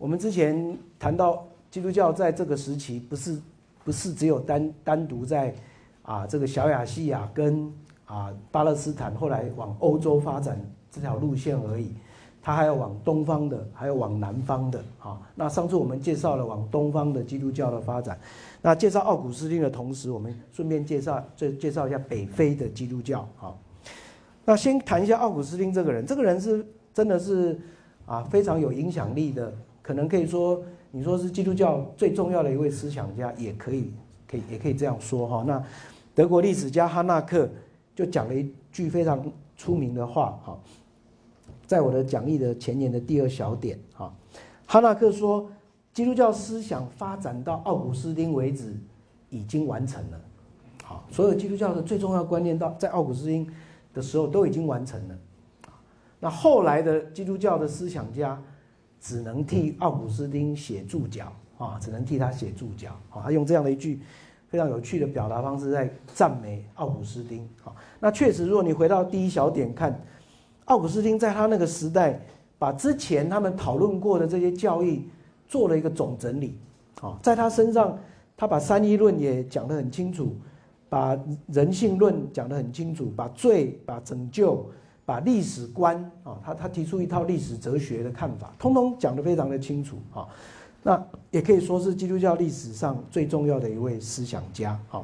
我们之前谈到基督教在这个时期，不是不是只有单单独在啊这个小亚细亚跟啊巴勒斯坦后来往欧洲发展这条路线而已，它还要往东方的，还有往南方的啊。那上次我们介绍了往东方的基督教的发展，那介绍奥古斯丁的同时，我们顺便介绍介介绍一下北非的基督教啊。那先谈一下奥古斯丁这个人，这个人是真的是啊非常有影响力的，可能可以说你说是基督教最重要的一位思想家，也可以可以也可以这样说哈。那德国历史家哈纳克就讲了一句非常出名的话哈，在我的讲义的前言的第二小点哈，哈纳克说基督教思想发展到奥古斯丁为止已经完成了，好，所有基督教的最重要观念到在奥古斯丁。的时候都已经完成了，那后来的基督教的思想家只能替奥古斯丁写注脚啊，只能替他写注脚啊。他用这样的一句非常有趣的表达方式在赞美奥古斯丁啊。那确实，如果你回到第一小点看，奥古斯丁在他那个时代，把之前他们讨论过的这些教义做了一个总整理啊，在他身上，他把三一论也讲得很清楚。把人性论讲得很清楚，把罪、把拯救、把历史观啊，他他提出一套历史哲学的看法，通通讲得非常的清楚啊。那也可以说是基督教历史上最重要的一位思想家啊。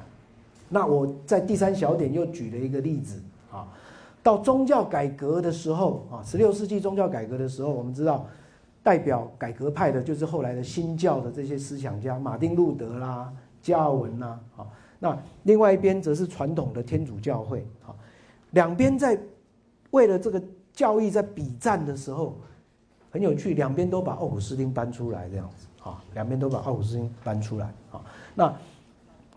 那我在第三小点又举了一个例子啊，到宗教改革的时候啊，十六世纪宗教改革的时候，我们知道代表改革派的就是后来的新教的这些思想家，马丁路德啦、加尔文啦啊。那另外一边则是传统的天主教会，啊，两边在为了这个教义在比战的时候，很有趣，两边都把奥古斯丁搬出来这样子，啊，两边都把奥古斯丁搬出来，啊，那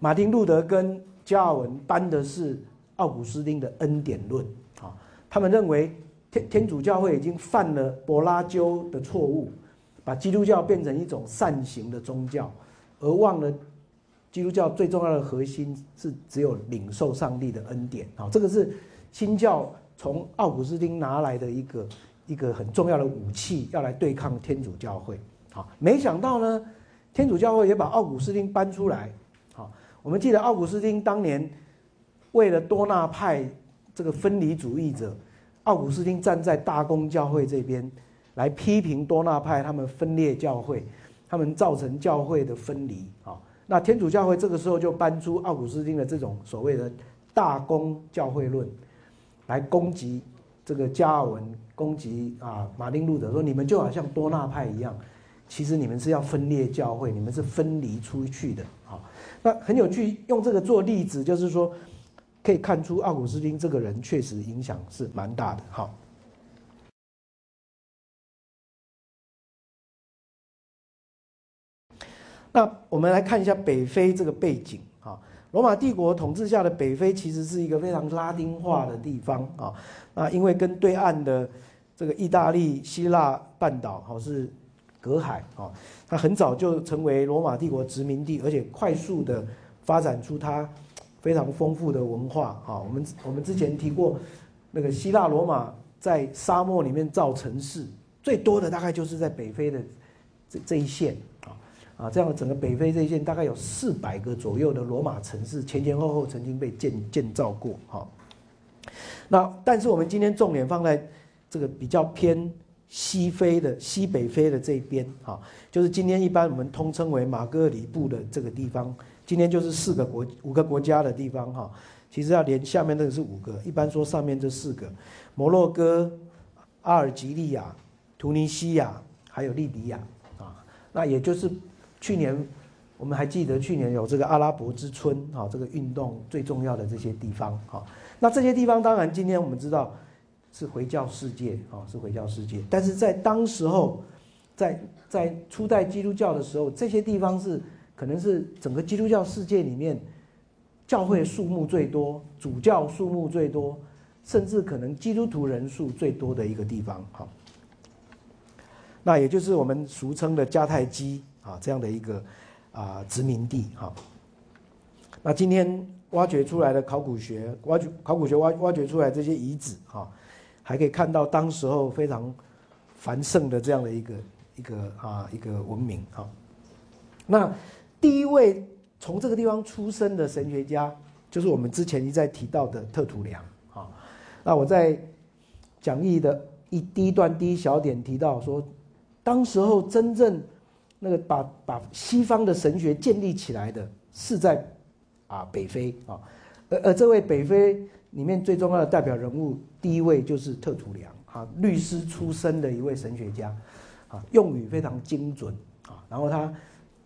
马丁路德跟加尔文搬的是奥古斯丁的恩典论，啊，他们认为天天主教会已经犯了柏拉修的错误，把基督教变成一种善行的宗教，而忘了。基督教最重要的核心是只有领受上帝的恩典啊，这个是新教从奥古斯丁拿来的一个一个很重要的武器，要来对抗天主教会。好，没想到呢，天主教会也把奥古斯丁搬出来。好，我们记得奥古斯丁当年为了多纳派这个分离主义者，奥古斯丁站在大公教会这边来批评多纳派，他们分裂教会，他们造成教会的分离好。那天主教会这个时候就搬出奥古斯丁的这种所谓的大公教会论，来攻击这个加尔文，攻击啊马丁路德，说你们就好像多纳派一样，其实你们是要分裂教会，你们是分离出去的啊。那很有趣，用这个做例子，就是说可以看出奥古斯丁这个人确实影响是蛮大的。好。那我们来看一下北非这个背景，罗马帝国统治下的北非其实是一个非常拉丁化的地方啊，那，因为跟对岸的这个意大利、希腊半岛好是隔海啊，它很早就成为罗马帝国殖民地，而且快速的发展出它非常丰富的文化啊。我们我们之前提过，那个希腊罗马在沙漠里面造城市，最多的大概就是在北非的这这一线。啊，这样整个北非这一线大概有四百个左右的罗马城市，前前后后曾经被建建造过。哈，那但是我们今天重点放在这个比较偏西非的西北非的这一边，哈，就是今天一般我们通称为马格里布的这个地方。今天就是四个国五个国家的地方，哈，其实要连下面那个是五个，一般说上面这四个：摩洛哥、阿尔及利亚、突尼西亚还有利比亚。啊，那也就是。去年我们还记得，去年有这个阿拉伯之春啊，这个运动最重要的这些地方啊。那这些地方当然今天我们知道是回教世界啊，是回教世界。但是在当时候，在在初代基督教的时候，这些地方是可能是整个基督教世界里面教会数目最多、主教数目最多，甚至可能基督徒人数最多的一个地方。哈，那也就是我们俗称的迦太基。啊，这样的一个啊殖民地哈。那今天挖掘出来的考古学挖掘考古学挖挖掘出来这些遗址哈，还可以看到当时候非常繁盛的这样的一个一个啊一个文明啊。那第一位从这个地方出生的神学家，就是我们之前一再提到的特土良啊。那我在讲义的一第一段第一小点提到说，当时候真正那个把把西方的神学建立起来的是在啊北非啊，而而这位北非里面最重要的代表人物，第一位就是特土良啊，律师出身的一位神学家啊，用语非常精准啊，然后他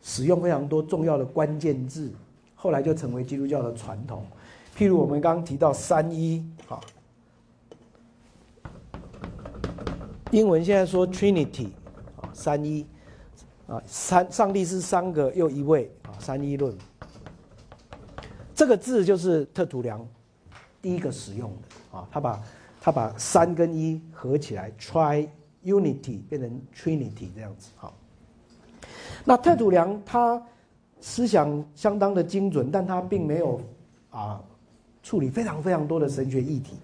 使用非常多重要的关键字，后来就成为基督教的传统。譬如我们刚刚提到三一啊，英文现在说 Trinity 啊，三一。啊，三上帝是三个又一位啊，三一论。这个字就是特土良第一个使用的啊，他把他把三跟一合起来，try unity 变成 Trinity 这样子啊。那特土良他思想相当的精准，但他并没有啊处理非常非常多的神学议题，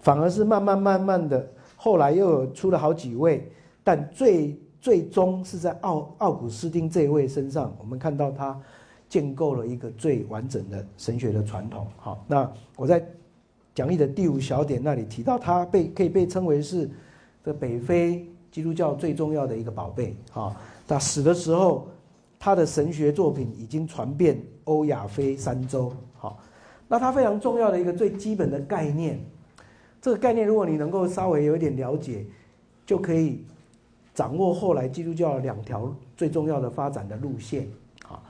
反而是慢慢慢慢的，后来又有出了好几位，但最。最终是在奥奥古斯丁这一位身上，我们看到他建构了一个最完整的神学的传统。好，那我在讲义的第五小点那里提到，他被可以被称为是这北非基督教最重要的一个宝贝。好，他死的时候，他的神学作品已经传遍欧亚非三洲。好，那他非常重要的一个最基本的概念，这个概念如果你能够稍微有一点了解，就可以。掌握后来基督教两条最重要的发展的路线，啊，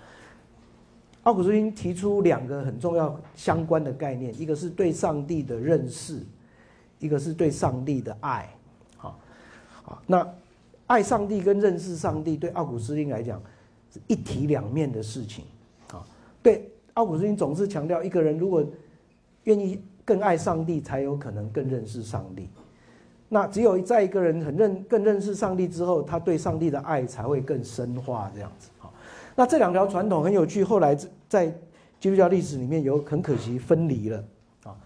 奥古斯丁提出两个很重要相关的概念，一个是对上帝的认识，一个是对上帝的爱，好，好，那爱上帝跟认识上帝对奥古斯丁来讲是一体两面的事情，啊，对奥古斯丁总是强调一个人如果愿意更爱上帝，才有可能更认识上帝。那只有在一个人很认更认识上帝之后，他对上帝的爱才会更深化这样子啊。那这两条传统很有趣，后来在基督教历史里面有很可惜分离了啊，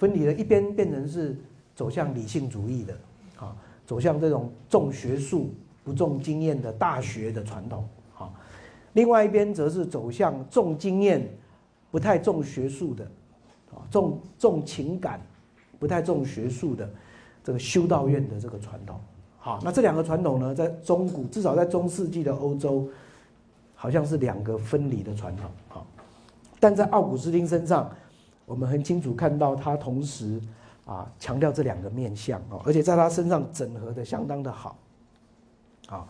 分离了一边变成是走向理性主义的啊，走向这种重学术不重经验的大学的传统啊，另外一边则是走向重经验不太重学术的啊，重重情感不太重学术的。这个修道院的这个传统，好，那这两个传统呢，在中古至少在中世纪的欧洲，好像是两个分离的传统，好，但在奥古斯丁身上，我们很清楚看到他同时啊强调这两个面相哦，而且在他身上整合的相当的好，好，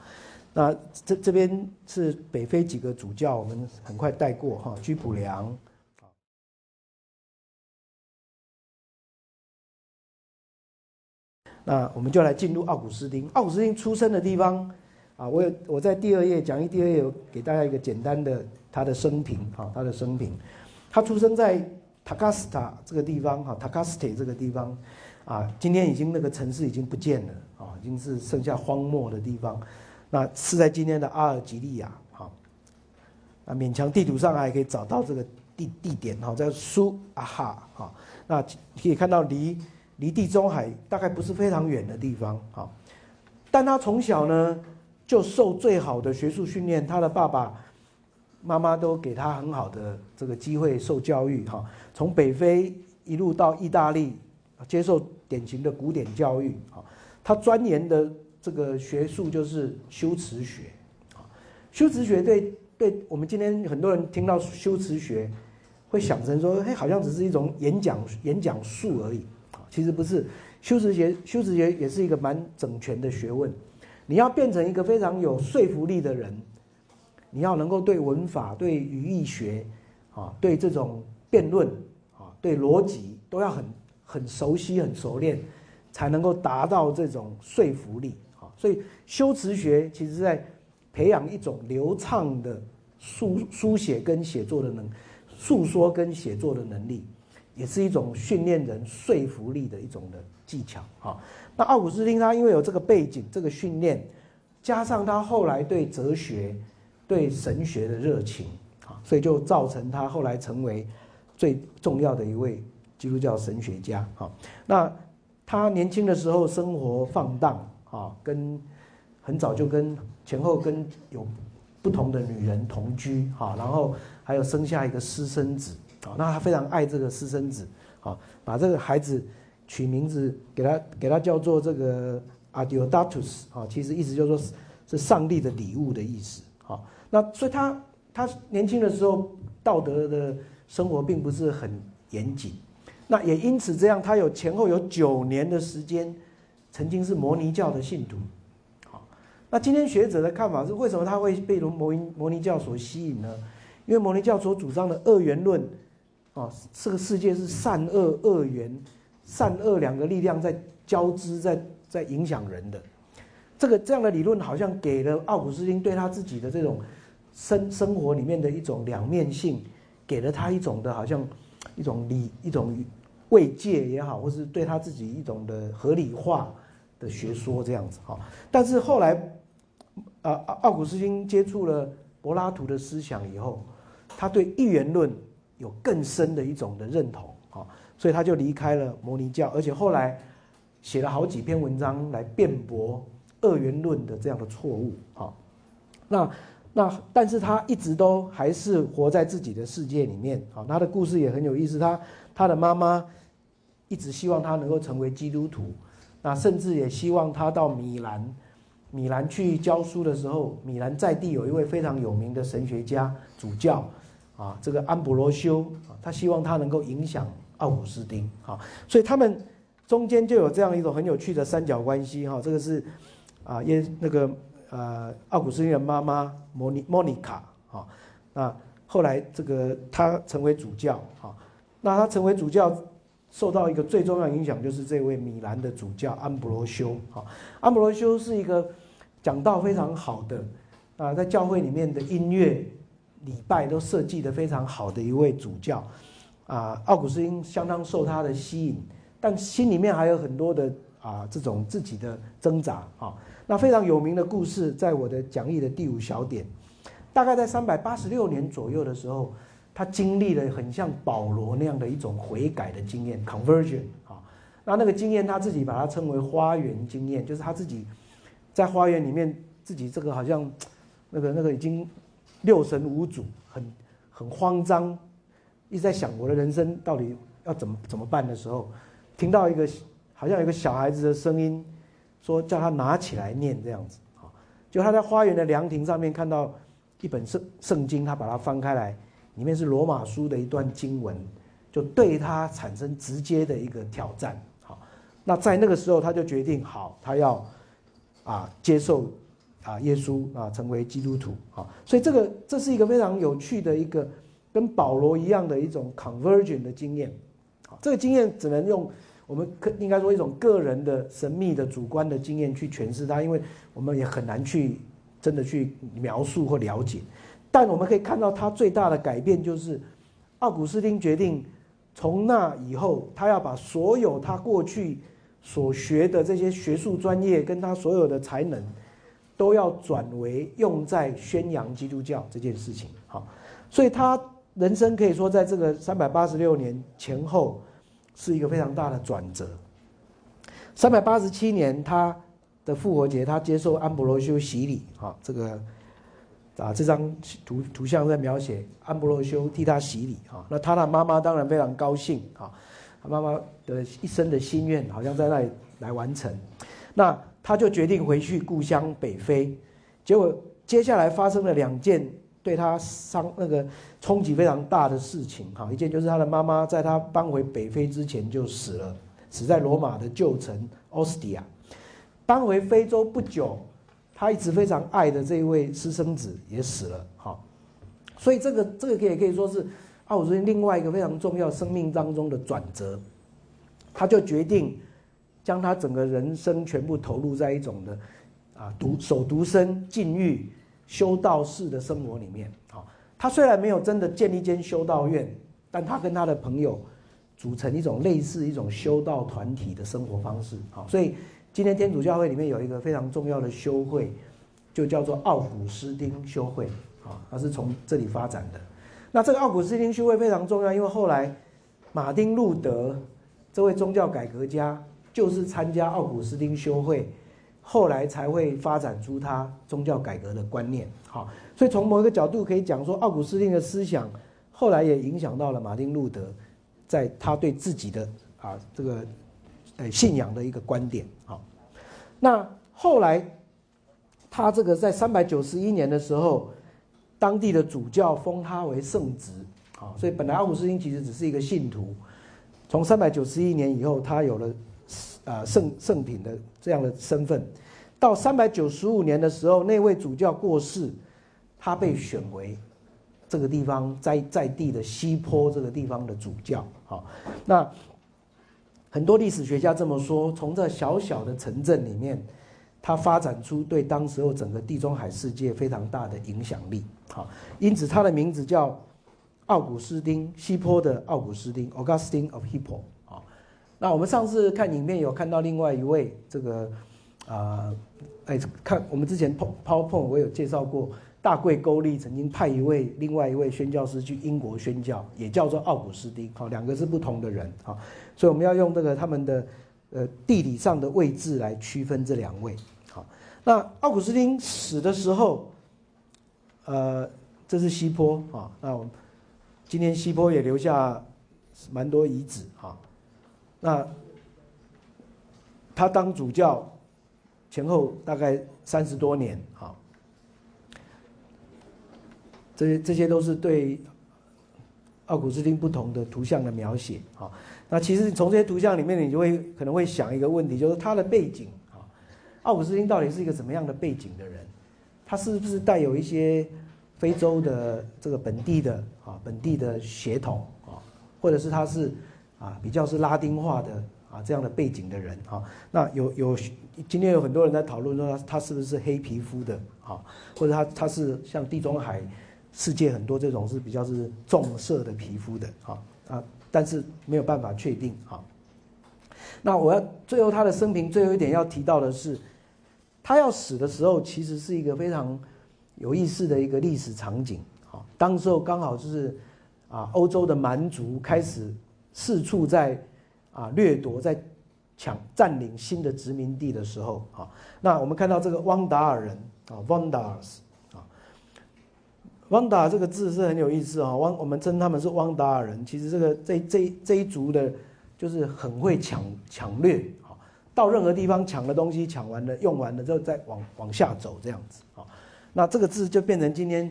那这这边是北非几个主教，我们很快带过哈，居普良。那我们就来进入奥古斯丁。奥古斯丁出生的地方，啊，我有我在第二页讲义第二页有给大家一个简单的他的生平，哈，他的生平。他出生在塔卡斯塔这个地方，哈，塔卡斯特这个地方，啊，今天已经那个城市已经不见了，啊，已经是剩下荒漠的地方。那是在今天的阿尔及利亚，哈，那勉强地图上还可以找到这个地地点，哈，在苏阿哈，哈，那可以看到离。离地中海大概不是非常远的地方，啊，但他从小呢就受最好的学术训练，他的爸爸妈妈都给他很好的这个机会受教育，哈，从北非一路到意大利接受典型的古典教育，啊，他钻研的这个学术就是修辞学，啊，修辞学对对我们今天很多人听到修辞学会想成说，哎，好像只是一种演讲演讲术而已。其实不是，修辞学修辞学也是一个蛮整全的学问。你要变成一个非常有说服力的人，你要能够对文法、对语义学，啊，对这种辩论，啊，对逻辑都要很很熟悉、很熟练，才能够达到这种说服力。啊，所以修辞学其实在培养一种流畅的书书写跟写作的能，诉说跟写作的能力。也是一种训练人说服力的一种的技巧啊。那奥古斯丁他因为有这个背景、这个训练，加上他后来对哲学、对神学的热情啊，所以就造成他后来成为最重要的一位基督教神学家哈。那他年轻的时候生活放荡啊，跟很早就跟前后跟有不同的女人同居，哈，然后还有生下一个私生子，啊，那他非常爱这个私生子，啊，把这个孩子取名字给他给他叫做这个 Adiodatus，啊，其实意思就是说是上帝的礼物的意思，好，那所以他他年轻的时候道德的生活并不是很严谨，那也因此这样，他有前后有九年的时间，曾经是摩尼教的信徒。那今天学者的看法是，为什么他会被如摩尼摩尼教所吸引呢？因为摩尼教所主张的二元论，啊，这个世界是善恶二元，善恶两个力量在交织，在在影响人的。这个这样的理论，好像给了奥古斯丁对他自己的这种生生活里面的一种两面性，给了他一种的好像一种理一种慰藉也好，或是对他自己一种的合理化的学说这样子哈。但是后来。啊，奥奥古斯丁接触了柏拉图的思想以后，他对一元论有更深的一种的认同啊，所以他就离开了摩尼教，而且后来写了好几篇文章来辩驳二元论的这样的错误啊。那那，但是他一直都还是活在自己的世界里面啊。他的故事也很有意思，他他的妈妈一直希望他能够成为基督徒，那甚至也希望他到米兰。米兰去教书的时候，米兰在地有一位非常有名的神学家主教，啊，这个安博罗修啊，他希望他能够影响奥古斯丁啊，所以他们中间就有这样一种很有趣的三角关系哈。这个是啊，耶那个呃奥古斯丁的妈妈莫尼莫妮卡啊，那后来这个他成为主教啊，那他成为主教。受到一个最重要影响，就是这位米兰的主教安博罗修。哈，安博罗修是一个讲道非常好的啊，在教会里面的音乐礼拜都设计的非常好的一位主教啊。奥古斯丁相当受他的吸引，但心里面还有很多的啊这种自己的挣扎啊。那非常有名的故事，在我的讲义的第五小点，大概在三百八十六年左右的时候。他经历了很像保罗那样的一种悔改的经验，conversion 啊，那那个经验他自己把它称为花园经验，就是他自己在花园里面自己这个好像那个那个已经六神无主，很很慌张，一直在想我的人生到底要怎么怎么办的时候，听到一个好像有个小孩子的声音，说叫他拿起来念这样子啊，就他在花园的凉亭上面看到一本圣圣经，他把它翻开来。里面是罗马书的一段经文，就对他产生直接的一个挑战。好，那在那个时候他就决定，好，他要啊接受啊耶稣啊成为基督徒。啊，所以这个这是一个非常有趣的一个跟保罗一样的一种 conversion 的经验。啊，这个经验只能用我们可应该说一种个人的神秘的主观的经验去诠释它，因为我们也很难去真的去描述或了解。但我们可以看到，他最大的改变就是，奥古斯丁决定从那以后，他要把所有他过去所学的这些学术专业跟他所有的才能，都要转为用在宣扬基督教这件事情。好，所以他人生可以说在这个三百八十六年前后是一个非常大的转折。三百八十七年，他的复活节，他接受安博罗修洗礼。好，这个。啊，这张图图像在描写安博罗修替他洗礼啊，那他的妈妈当然非常高兴啊，他妈妈的一生的心愿好像在那里来完成，那他就决定回去故乡北非，结果接下来发生了两件对他伤那个冲击非常大的事情哈，一件就是他的妈妈在他搬回北非之前就死了，死在罗马的旧城奥斯蒂亚，搬回非洲不久。他一直非常爱的这一位私生子也死了，哈，所以这个这个可以可以说是奥斯汀另外一个非常重要生命当中的转折，他就决定将他整个人生全部投入在一种的啊独守独身禁欲修道士的生活里面，啊，他虽然没有真的建立一间修道院，但他跟他的朋友组成一种类似一种修道团体的生活方式，好，所以。今天天主教会里面有一个非常重要的修会，就叫做奥古斯丁修会，啊，它是从这里发展的。那这个奥古斯丁修会非常重要，因为后来马丁路德这位宗教改革家就是参加奥古斯丁修会，后来才会发展出他宗教改革的观念。好，所以从某一个角度可以讲说，奥古斯丁的思想后来也影响到了马丁路德，在他对自己的啊这个呃信仰的一个观点。好，那后来他这个在三百九十一年的时候，当地的主教封他为圣职。好，所以本来奥古斯丁其实只是一个信徒。从三百九十一年以后，他有了啊圣圣品的这样的身份。到三百九十五年的时候，那位主教过世，他被选为这个地方在在地的西坡这个地方的主教。好，那很多历史学家这么说，从这小小的城镇里面，他发展出对当时候整个地中海世界非常大的影响力。好，因此他的名字叫。奥古斯丁，西坡的奥古斯丁，Augustine of Hippo。那我们上次看影片有看到另外一位这个啊，哎，看我们之前 PowerPoint 我有介绍过，大贵勾利曾经派一位另外一位宣教师去英国宣教，也叫做奥古斯丁。好，两个是不同的人。好，所以我们要用这个他们的呃地理上的位置来区分这两位。好，那奥古斯丁死的时候，呃，这是西坡啊，那我们。今天西坡也留下蛮多遗址哈，那他当主教前后大概三十多年哈，这些这些都是对奥古斯丁不同的图像的描写哈。那其实从这些图像里面，你就会可能会想一个问题，就是他的背景啊，奥古斯丁到底是一个什么样的背景的人？他是不是带有一些？非洲的这个本地的啊，本地的血统啊，或者是他是啊比较是拉丁化的啊这样的背景的人啊，那有有今天有很多人在讨论说他他是不是黑皮肤的啊，或者他他是像地中海世界很多这种是比较是重色的皮肤的啊啊，但是没有办法确定啊。那我要最后他的生平最后一点要提到的是，他要死的时候其实是一个非常。有意思的一个历史场景，好，当时候刚好就是，啊，欧洲的蛮族开始四处在啊掠夺，在抢占领新的殖民地的时候，啊，那我们看到这个汪达尔人啊，Vandals 啊，汪达这个字是很有意思啊，汪我们称他们是汪达尔人，其实这个这这这一族的，就是很会抢抢掠，啊，到任何地方抢的东西抢完了用完了之后再往往下走这样子，啊。那这个字就变成今天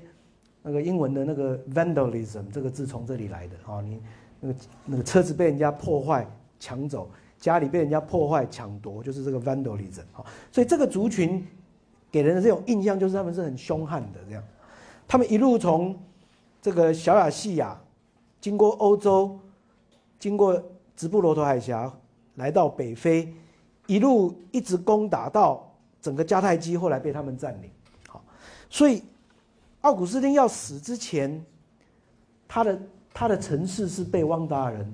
那个英文的那个 vandalism 这个字从这里来的啊，你那个那个车子被人家破坏抢走，家里被人家破坏抢夺，就是这个 vandalism 啊。所以这个族群给人的这种印象就是他们是很凶悍的这样。他们一路从这个小亚细亚，经过欧洲，经过直布罗陀海峡，来到北非，一路一直攻打到整个迦太基，后来被他们占领。所以，奥古斯丁要死之前，他的他的城市是被汪达尔人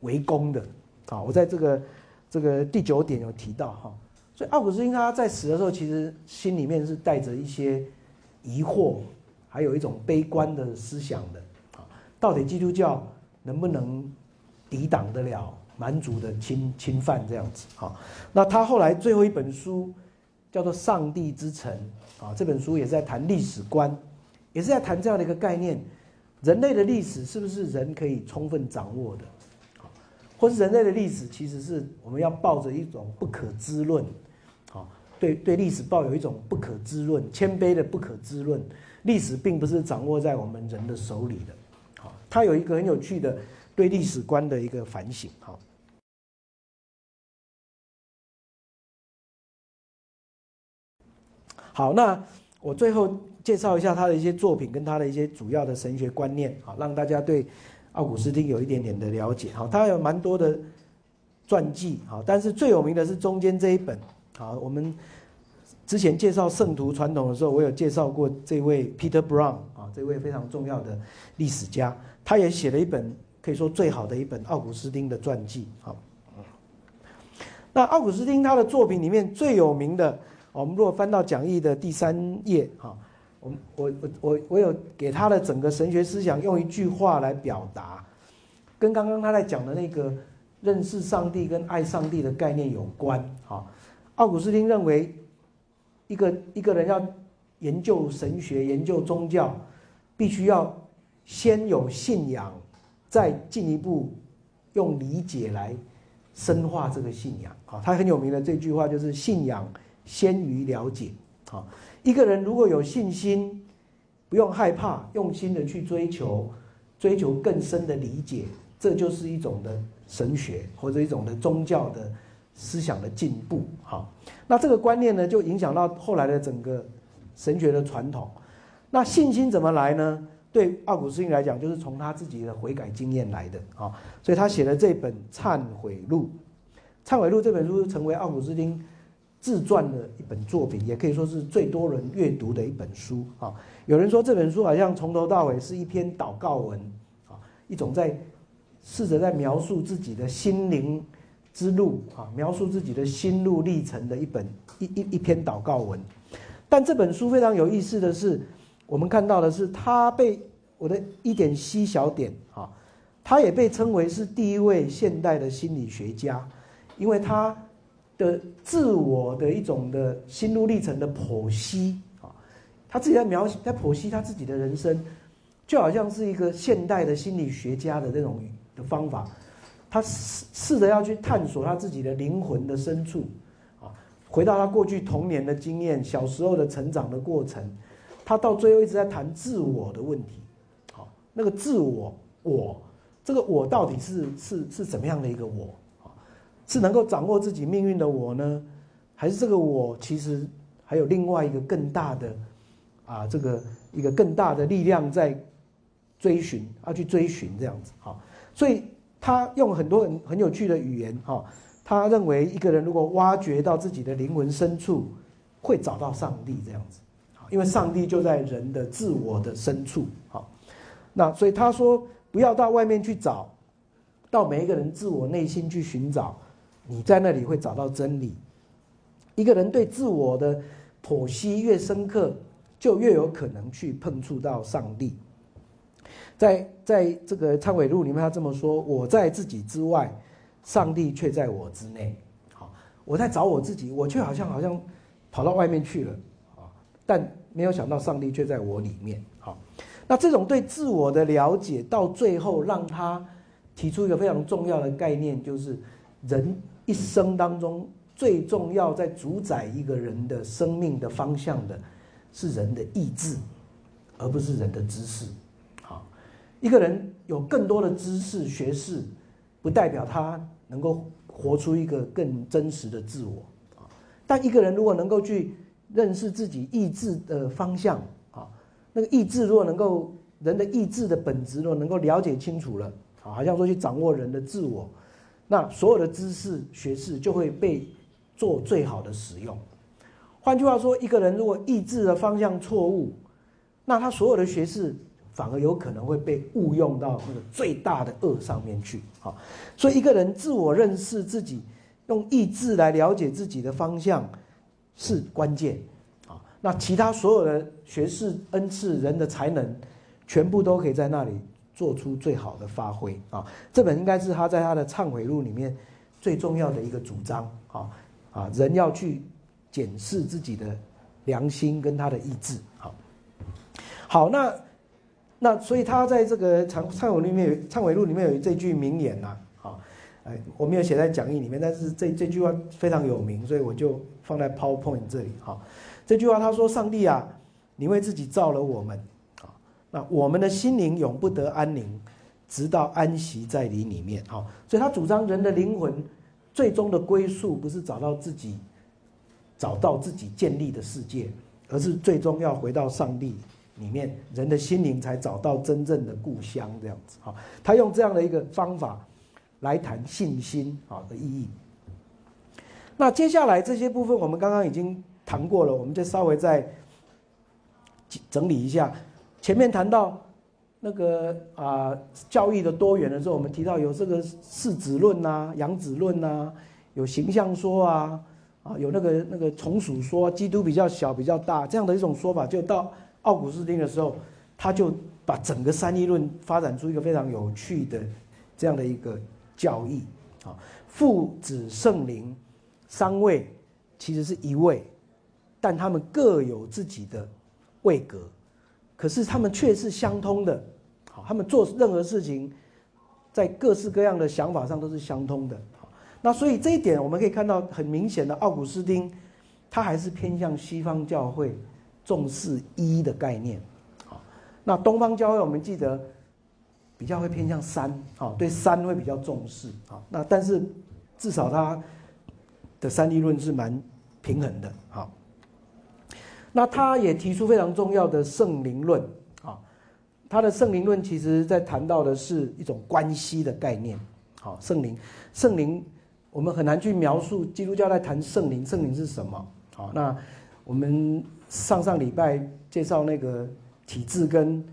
围攻的。啊，我在这个这个第九点有提到哈。所以奥古斯丁他在死的时候，其实心里面是带着一些疑惑，还有一种悲观的思想的。啊，到底基督教能不能抵挡得了蛮族的侵侵犯这样子？哈，那他后来最后一本书叫做《上帝之城》。啊，这本书也是在谈历史观，也是在谈这样的一个概念：人类的历史是不是人可以充分掌握的？啊，或是人类的历史其实是我们要抱着一种不可知论，啊，对对历史抱有一种不可知论、谦卑的不可知论。历史并不是掌握在我们人的手里的，好，它有一个很有趣的对历史观的一个反省，好。好，那我最后介绍一下他的一些作品跟他的一些主要的神学观念，好，让大家对奥古斯丁有一点点的了解。好，他有蛮多的传记，好，但是最有名的是中间这一本。好，我们之前介绍圣徒传统的时候，我有介绍过这位 Peter Brown 啊，这位非常重要的历史家，他也写了一本可以说最好的一本奥古斯丁的传记。好，那奥古斯丁他的作品里面最有名的。我们如果翻到讲义的第三页，哈，我我我我有给他的整个神学思想用一句话来表达，跟刚刚他在讲的那个认识上帝跟爱上帝的概念有关，好。奥古斯丁认为一个一个人要研究神学、研究宗教，必须要先有信仰，再进一步用理解来深化这个信仰。啊，他很有名的这句话就是“信仰先于了解”。啊，一个人如果有信心，不用害怕，用心的去追求，追求更深的理解，这就是一种的神学或者一种的宗教的。思想的进步，好，那这个观念呢，就影响到后来的整个神学的传统。那信心怎么来呢？对奥古斯丁来讲，就是从他自己的悔改经验来的啊。所以他写了这本《忏悔录》。《忏悔录》这本书成为奥古斯丁自传的一本作品，也可以说是最多人阅读的一本书啊。有人说这本书好像从头到尾是一篇祷告文啊，一种在试着在描述自己的心灵。之路啊，描述自己的心路历程的一本一一一篇祷告文。但这本书非常有意思的是，我们看到的是，他被我的一点细小点啊，他也被称为是第一位现代的心理学家，因为他的自我的一种的心路历程的剖析啊，他自己在描写在剖析他自己的人生，就好像是一个现代的心理学家的这种的方法。他试试着要去探索他自己的灵魂的深处，啊，回到他过去童年的经验、小时候的成长的过程，他到最后一直在谈自我的问题，好，那个自我，我，这个我到底是是是怎么样的一个我？是能够掌握自己命运的我呢，还是这个我其实还有另外一个更大的啊，这个一个更大的力量在追寻，要去追寻这样子，好，所以。他用很多很很有趣的语言，哈，他认为一个人如果挖掘到自己的灵魂深处，会找到上帝这样子，因为上帝就在人的自我的深处，好，那所以他说不要到外面去找，到每一个人自我内心去寻找，你在那里会找到真理。一个人对自我的剖析越深刻，就越有可能去碰触到上帝。在在这个忏悔录里面，他这么说：“我在自己之外，上帝却在我之内。”好，我在找我自己，我却好像好像跑到外面去了啊！但没有想到，上帝却在我里面。好，那这种对自我的了解，到最后让他提出一个非常重要的概念，就是人一生当中最重要在主宰一个人的生命的方向的，是人的意志，而不是人的知识。一个人有更多的知识学识，不代表他能够活出一个更真实的自我啊。但一个人如果能够去认识自己意志的方向啊，那个意志如果能够人的意志的本质如果能够了解清楚了，好像说去掌握人的自我，那所有的知识学识就会被做最好的使用。换句话说，一个人如果意志的方向错误，那他所有的学识。反而有可能会被误用到那个最大的恶上面去啊！所以一个人自我认识自己，用意志来了解自己的方向是关键啊！那其他所有的学识、恩赐、人的才能，全部都可以在那里做出最好的发挥啊！这本应该是他在他的忏悔录里面最重要的一个主张啊！啊，人要去检视自己的良心跟他的意志。好，好，那。那所以他在这个忏忏悔里面有忏悔录里面有这句名言呐，啊，哎，我没有写在讲义里面，但是这这句话非常有名，所以我就放在 PowerPoint 这里哈。这句话他说：“上帝啊，你为自己造了我们，那我们的心灵永不得安宁，直到安息在你里面。”好，所以他主张人的灵魂最终的归宿不是找到自己，找到自己建立的世界，而是最终要回到上帝。里面人的心灵才找到真正的故乡，这样子哈。他用这样的一个方法来谈信心啊的意义。那接下来这些部分我们刚刚已经谈过了，我们就稍微再整理一下。前面谈到那个啊教义的多元的时候，我们提到有这个世子论呐、养子论呐，有形象说啊，啊有那个那个从属说，基督比较小比较大这样的一种说法，就到。奥古斯丁的时候，他就把整个三一论发展出一个非常有趣的这样的一个教义啊，父子圣灵三位其实是一位但他们各有自己的位格，可是他们却是相通的。好，他们做任何事情，在各式各样的想法上都是相通的。好，那所以这一点我们可以看到很明显的，奥古斯丁他还是偏向西方教会重视一的概念。好，那东方教会我们记得比较会偏向三，好，对三会比较重视。好，那但是至少他的三立论是蛮平衡的。那他也提出非常重要的圣灵论啊。他的圣灵论其实在谈到的是一种关系的概念。好，圣灵，圣灵，我们很难去描述基督教在谈圣灵，圣灵是什么？好，那我们上上礼拜介绍那个体质跟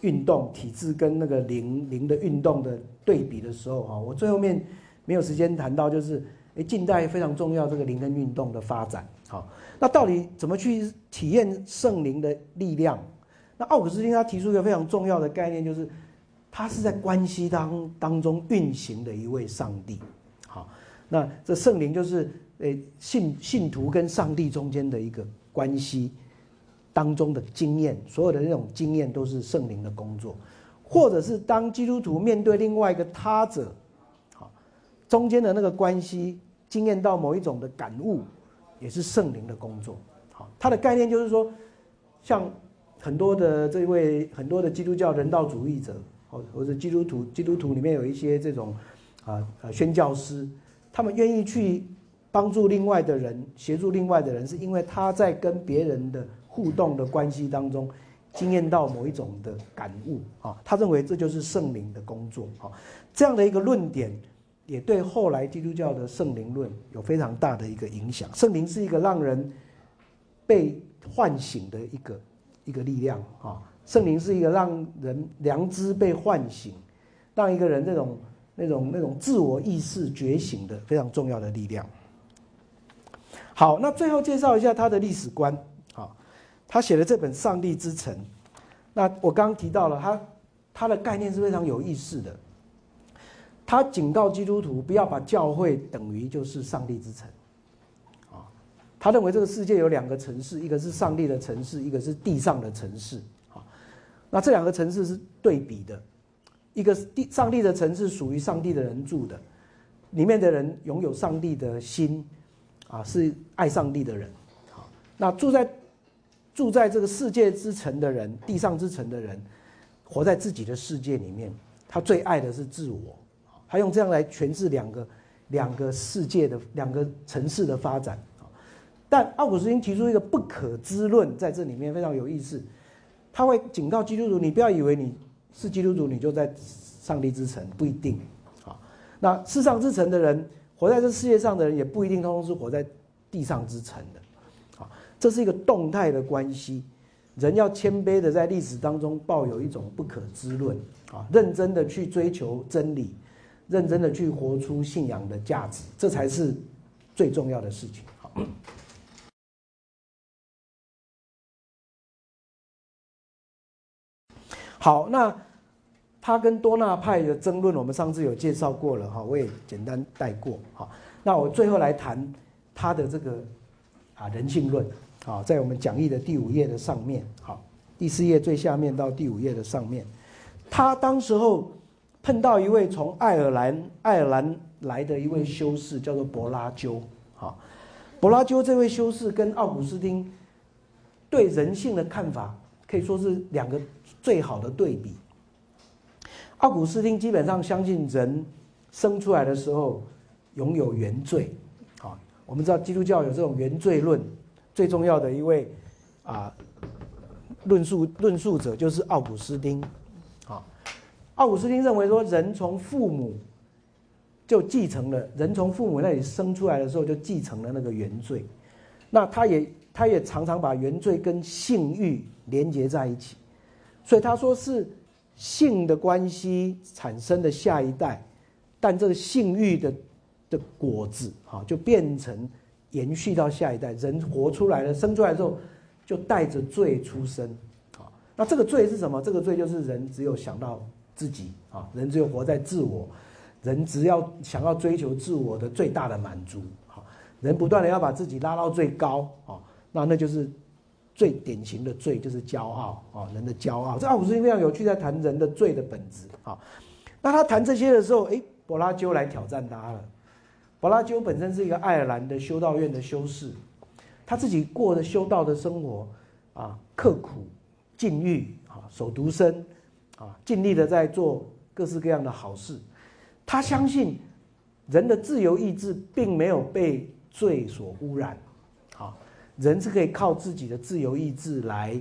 运动，体质跟那个灵灵的运动的对比的时候，哈，我最后面没有时间谈到，就是诶，近代非常重要这个灵跟运动的发展。好，那到底怎么去体验圣灵的力量？那奥古斯丁他提出一个非常重要的概念，就是他是在关系当当中运行的一位上帝。好，那这圣灵就是诶信信徒跟上帝中间的一个关系当中的经验，所有的那种经验都是圣灵的工作，或者是当基督徒面对另外一个他者，好，中间的那个关系经验到某一种的感悟，也是圣灵的工作。好，他的概念就是说，像。很多的这位很多的基督教人道主义者，或或者基督徒基督徒里面有一些这种啊呃宣教师，他们愿意去帮助另外的人，协助另外的人，是因为他在跟别人的互动的关系当中，经验到某一种的感悟啊，他认为这就是圣灵的工作啊，这样的一个论点，也对后来基督教的圣灵论有非常大的一个影响。圣灵是一个让人被唤醒的一个。一个力量啊，圣灵是一个让人良知被唤醒，让一个人这种那种那种自我意识觉醒的非常重要的力量。好，那最后介绍一下他的历史观啊，他写的这本《上帝之城》，那我刚刚提到了他他的概念是非常有意思的，他警告基督徒不要把教会等于就是上帝之城。啊他认为这个世界有两个城市，一个是上帝的城市，一个是地上的城市。啊，那这两个城市是对比的，一个是地上帝的城市属于上帝的人住的，里面的人拥有上帝的心，啊，是爱上帝的人。好，那住在住在这个世界之城的人，地上之城的人，活在自己的世界里面，他最爱的是自我。他用这样来诠释两个两个世界的两个城市的发展。但奥古斯丁提出一个不可知论，在这里面非常有意思。他会警告基督徒：你不要以为你是基督徒，你就在上帝之城，不一定。啊，那世上之城的人，活在这世界上的人，也不一定通通是活在地上之城的。啊，这是一个动态的关系。人要谦卑的在历史当中抱有一种不可知论，啊，认真的去追求真理，认真的去活出信仰的价值，这才是最重要的事情。好。好，那他跟多纳派的争论，我们上次有介绍过了哈，我也简单带过哈。那我最后来谈他的这个啊人性论啊，在我们讲义的第五页的上面，好，第四页最下面到第五页的上面，他当时候碰到一位从爱尔兰爱尔兰来的一位修士，叫做柏拉鸠，哈，柏拉鸠这位修士跟奥古斯丁对人性的看法可以说是两个。最好的对比，奥古斯丁基本上相信人生出来的时候拥有原罪，啊，我们知道基督教有这种原罪论，最重要的一位啊论述论述者就是奥古斯丁，奥古斯丁认为说人从父母就继承了，人从父母那里生出来的时候就继承了那个原罪，那他也他也常常把原罪跟性欲连接在一起。所以他说是性的关系产生的下一代，但这个性欲的的果子啊，就变成延续到下一代。人活出来了，生出来之后就带着罪出生啊。那这个罪是什么？这个罪就是人只有想到自己啊，人只有活在自我，人只要想要追求自我的最大的满足啊，人不断的要把自己拉到最高啊，那那就是最典型的罪，就是骄傲啊，人的骄傲。这奥古斯丁非常有趣，在谈人的罪的本质啊。那他谈这些的时候，哎，柏拉修来挑战他了。柏拉修本身是一个爱尔兰的修道院的修士，他自己过的修道的生活啊，刻苦、禁欲啊，守独身啊，尽力的在做各式各样的好事。他相信人的自由意志并没有被罪所污染，好，人是可以靠自己的自由意志来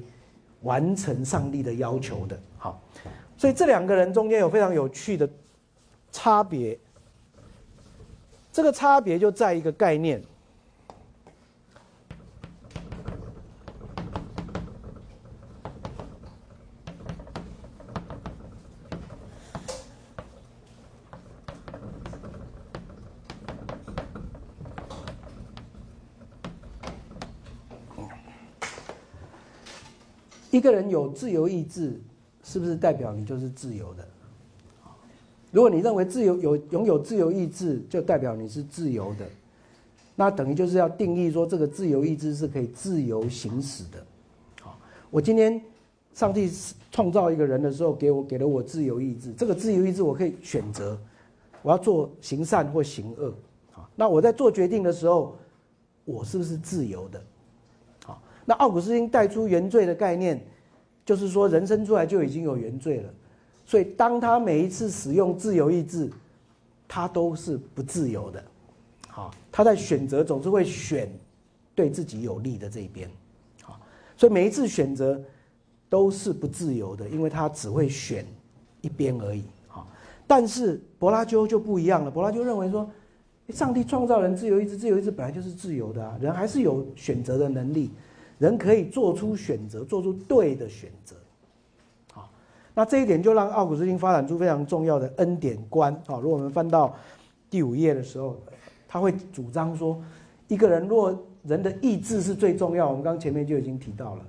完成上帝的要求的。好，所以这两个人中间有非常有趣的差别。这个差别就在一个概念。一个人有自由意志，是不是代表你就是自由的？如果你认为自由有拥有自由意志，就代表你是自由的，那等于就是要定义说这个自由意志是可以自由行使的。我今天上帝创造一个人的时候，给我给了我自由意志，这个自由意志我可以选择，我要做行善或行恶。那我在做决定的时候，我是不是自由的？那奥古斯丁带出原罪的概念，就是说人生出来就已经有原罪了，所以当他每一次使用自由意志，他都是不自由的，好，他在选择总是会选对自己有利的这一边，好，所以每一次选择都是不自由的，因为他只会选一边而已，好，但是柏拉修就不一样了，柏拉修认为说，上帝创造人自由意志，自由意志本来就是自由的啊，人还是有选择的能力。人可以做出选择，做出对的选择，好，那这一点就让奥古斯丁发展出非常重要的恩典观。好，如果我们翻到第五页的时候，他会主张说，一个人若人的意志是最重要，我们刚前面就已经提到了，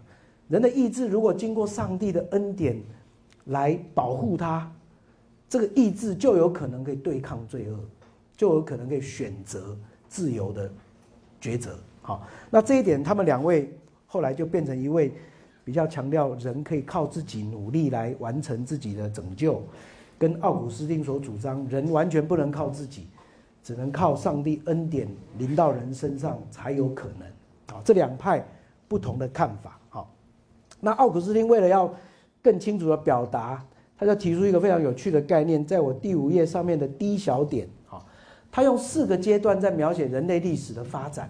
人的意志如果经过上帝的恩典来保护他，这个意志就有可能可以对抗罪恶，就有可能可以选择自由的抉择。好，那这一点他们两位。后来就变成一位比较强调人可以靠自己努力来完成自己的拯救，跟奥古斯丁所主张人完全不能靠自己，只能靠上帝恩典临到人身上才有可能。啊，这两派不同的看法。好，那奥古斯丁为了要更清楚的表达，他就提出一个非常有趣的概念，在我第五页上面的第一小点。好，他用四个阶段在描写人类历史的发展。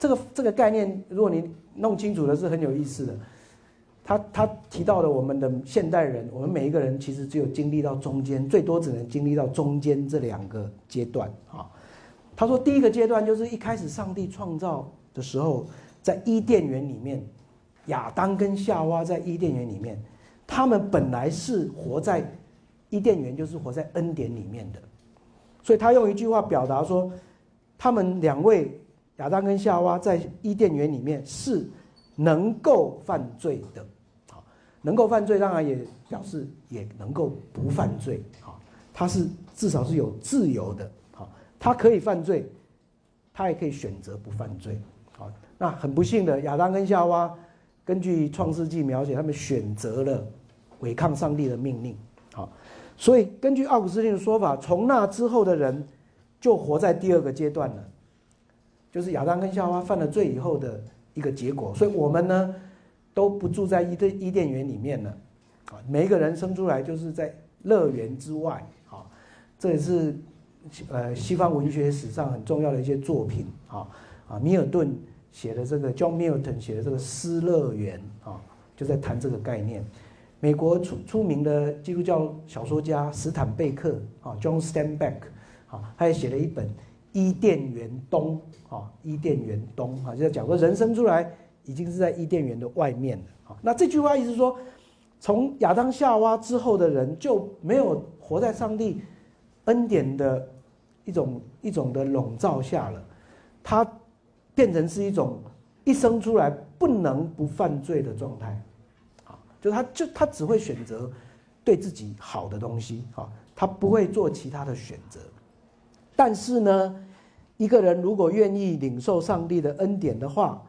这个这个概念，如果你弄清楚了，是很有意思的。他他提到了我们的现代人，我们每一个人其实只有经历到中间，最多只能经历到中间这两个阶段啊。他说，第一个阶段就是一开始上帝创造的时候，在伊甸园里面，亚当跟夏娃在伊甸园里面，他们本来是活在伊甸园，就是活在恩典里面的。所以他用一句话表达说，他们两位。亚当跟夏娃在伊甸园里面是能够犯罪的，好，能够犯罪当然也表示也能够不犯罪，好，他是至少是有自由的，好，他可以犯罪，他也可以选择不犯罪，好，那很不幸的亚当跟夏娃，根据创世纪描写，他们选择了违抗上帝的命令，好，所以根据奥古斯丁的说法，从那之后的人就活在第二个阶段了。就是亚当跟夏娃犯了罪以后的一个结果，所以我们呢都不住在伊伊甸园里面了，啊，每一个人生出来就是在乐园之外，啊，这也是呃西方文学史上很重要的一些作品，啊啊，米尔顿写的这个 John Milton 写的这个《失乐园》啊，就在谈这个概念。美国出出名的基督教小说家史坦贝克啊，John Steinbeck 啊，他也写了一本。伊甸园东啊，伊甸园东啊，就在讲说人生出来已经是在伊甸园的外面了啊。那这句话意思说，从亚当夏娃之后的人就没有活在上帝恩典的一种一种的笼罩下了，他变成是一种一生出来不能不犯罪的状态，啊，就他就他只会选择对自己好的东西啊，他不会做其他的选择。但是呢，一个人如果愿意领受上帝的恩典的话，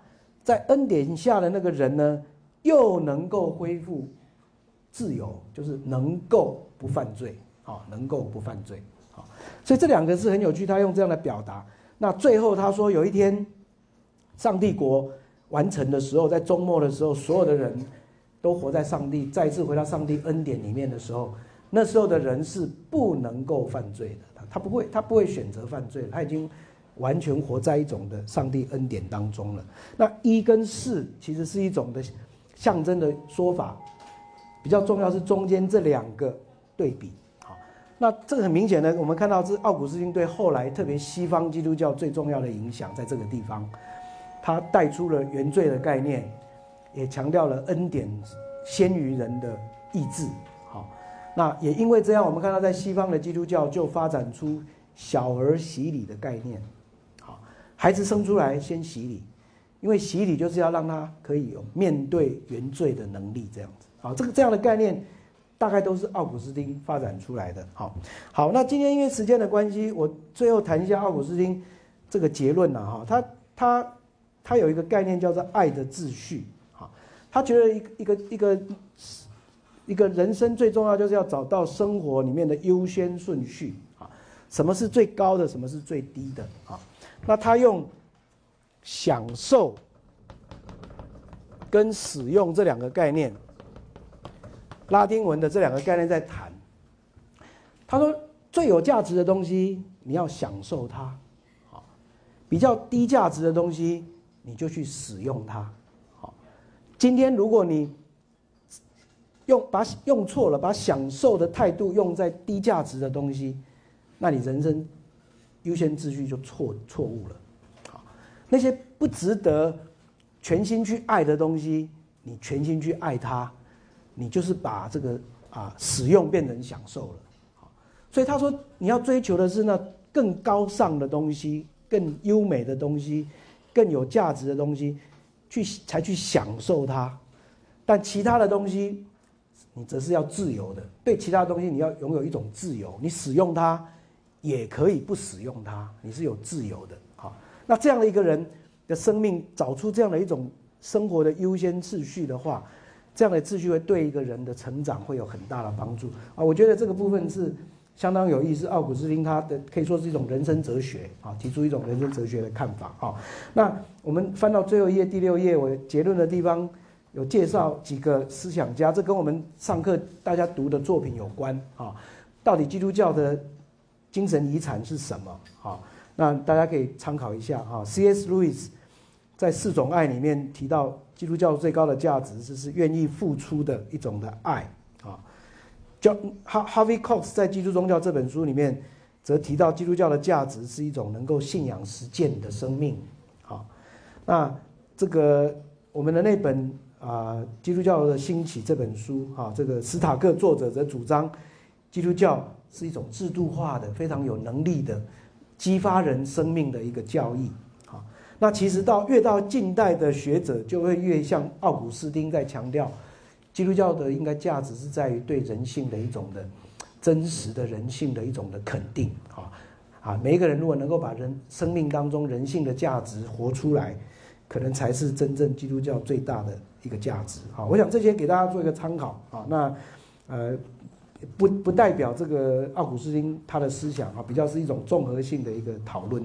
在恩典下的那个人呢，又能够恢复自由，就是能够不犯罪，啊，能够不犯罪，啊，所以这两个是很有趣，他用这样的表达。那最后他说，有一天，上帝国完成的时候，在周末的时候，所有的人都活在上帝再次回到上帝恩典里面的时候，那时候的人是不能够犯罪的，他不会，他不会选择犯罪，他已经。完全活在一种的上帝恩典当中了。那一跟四其实是一种的象征的说法，比较重要是中间这两个对比。好，那这个很明显的，我们看到是奥古斯丁对后来特别西方基督教最重要的影响，在这个地方，他带出了原罪的概念，也强调了恩典先于人的意志。那也因为这样，我们看到在西方的基督教就发展出小儿洗礼的概念。好孩子生出来先洗礼，因为洗礼就是要让他可以有面对原罪的能力，这样子。好，这个这样的概念，大概都是奥古斯丁发展出来的。好，好，那今天因为时间的关系，我最后谈一下奥古斯丁这个结论呐哈。他他他有一个概念叫做爱的秩序。好，他觉得一一个一个一个一个人生最重要就是要找到生活里面的优先顺序啊，什么是最高的，什么是最低的啊？那他用享受跟使用这两个概念，拉丁文的这两个概念在谈。他说，最有价值的东西你要享受它，好；比较低价值的东西你就去使用它，好。今天如果你用把用错了，把享受的态度用在低价值的东西，那你人生。优先秩序就错错误了，好，那些不值得全心去爱的东西，你全心去爱它，你就是把这个啊使用变成享受了，好，所以他说你要追求的是那更高尚的东西、更优美的东西、更有价值的东西，去才去享受它，但其他的东西，你则是要自由的，对其他东西你要拥有一种自由，你使用它。也可以不使用它，你是有自由的。好，那这样的一个人的生命，找出这样的一种生活的优先秩序的话，这样的秩序会对一个人的成长会有很大的帮助啊！我觉得这个部分是相当有意思。奥古斯丁他的可以说是一种人生哲学啊，提出一种人生哲学的看法啊。那我们翻到最后一页第六页，我结论的地方有介绍几个思想家，这跟我们上课大家读的作品有关啊。到底基督教的？精神遗产是什么？好，那大家可以参考一下哈。C.S. Lewis 在《四种爱》里面提到，基督教最高的价值就是愿意付出的一种的爱啊。叫 Harvey Cox 在《基督宗教》这本书里面，则提到基督教的价值是一种能够信仰实践的生命。好，那这个我们的那本啊《基督教的兴起》这本书啊，这个史塔克作者则主张基督教。是一种制度化的、非常有能力的、激发人生命的一个教义。好，那其实到越到近代的学者，就会越像奥古斯丁在强调，基督教的应该价值是在于对人性的一种的真实的人性的一种的肯定。啊啊，每一个人如果能够把人生命当中人性的价值活出来，可能才是真正基督教最大的一个价值。好，我想这些给大家做一个参考。啊，那呃。不不代表这个奥古斯丁他的思想啊，比较是一种综合性的一个讨论。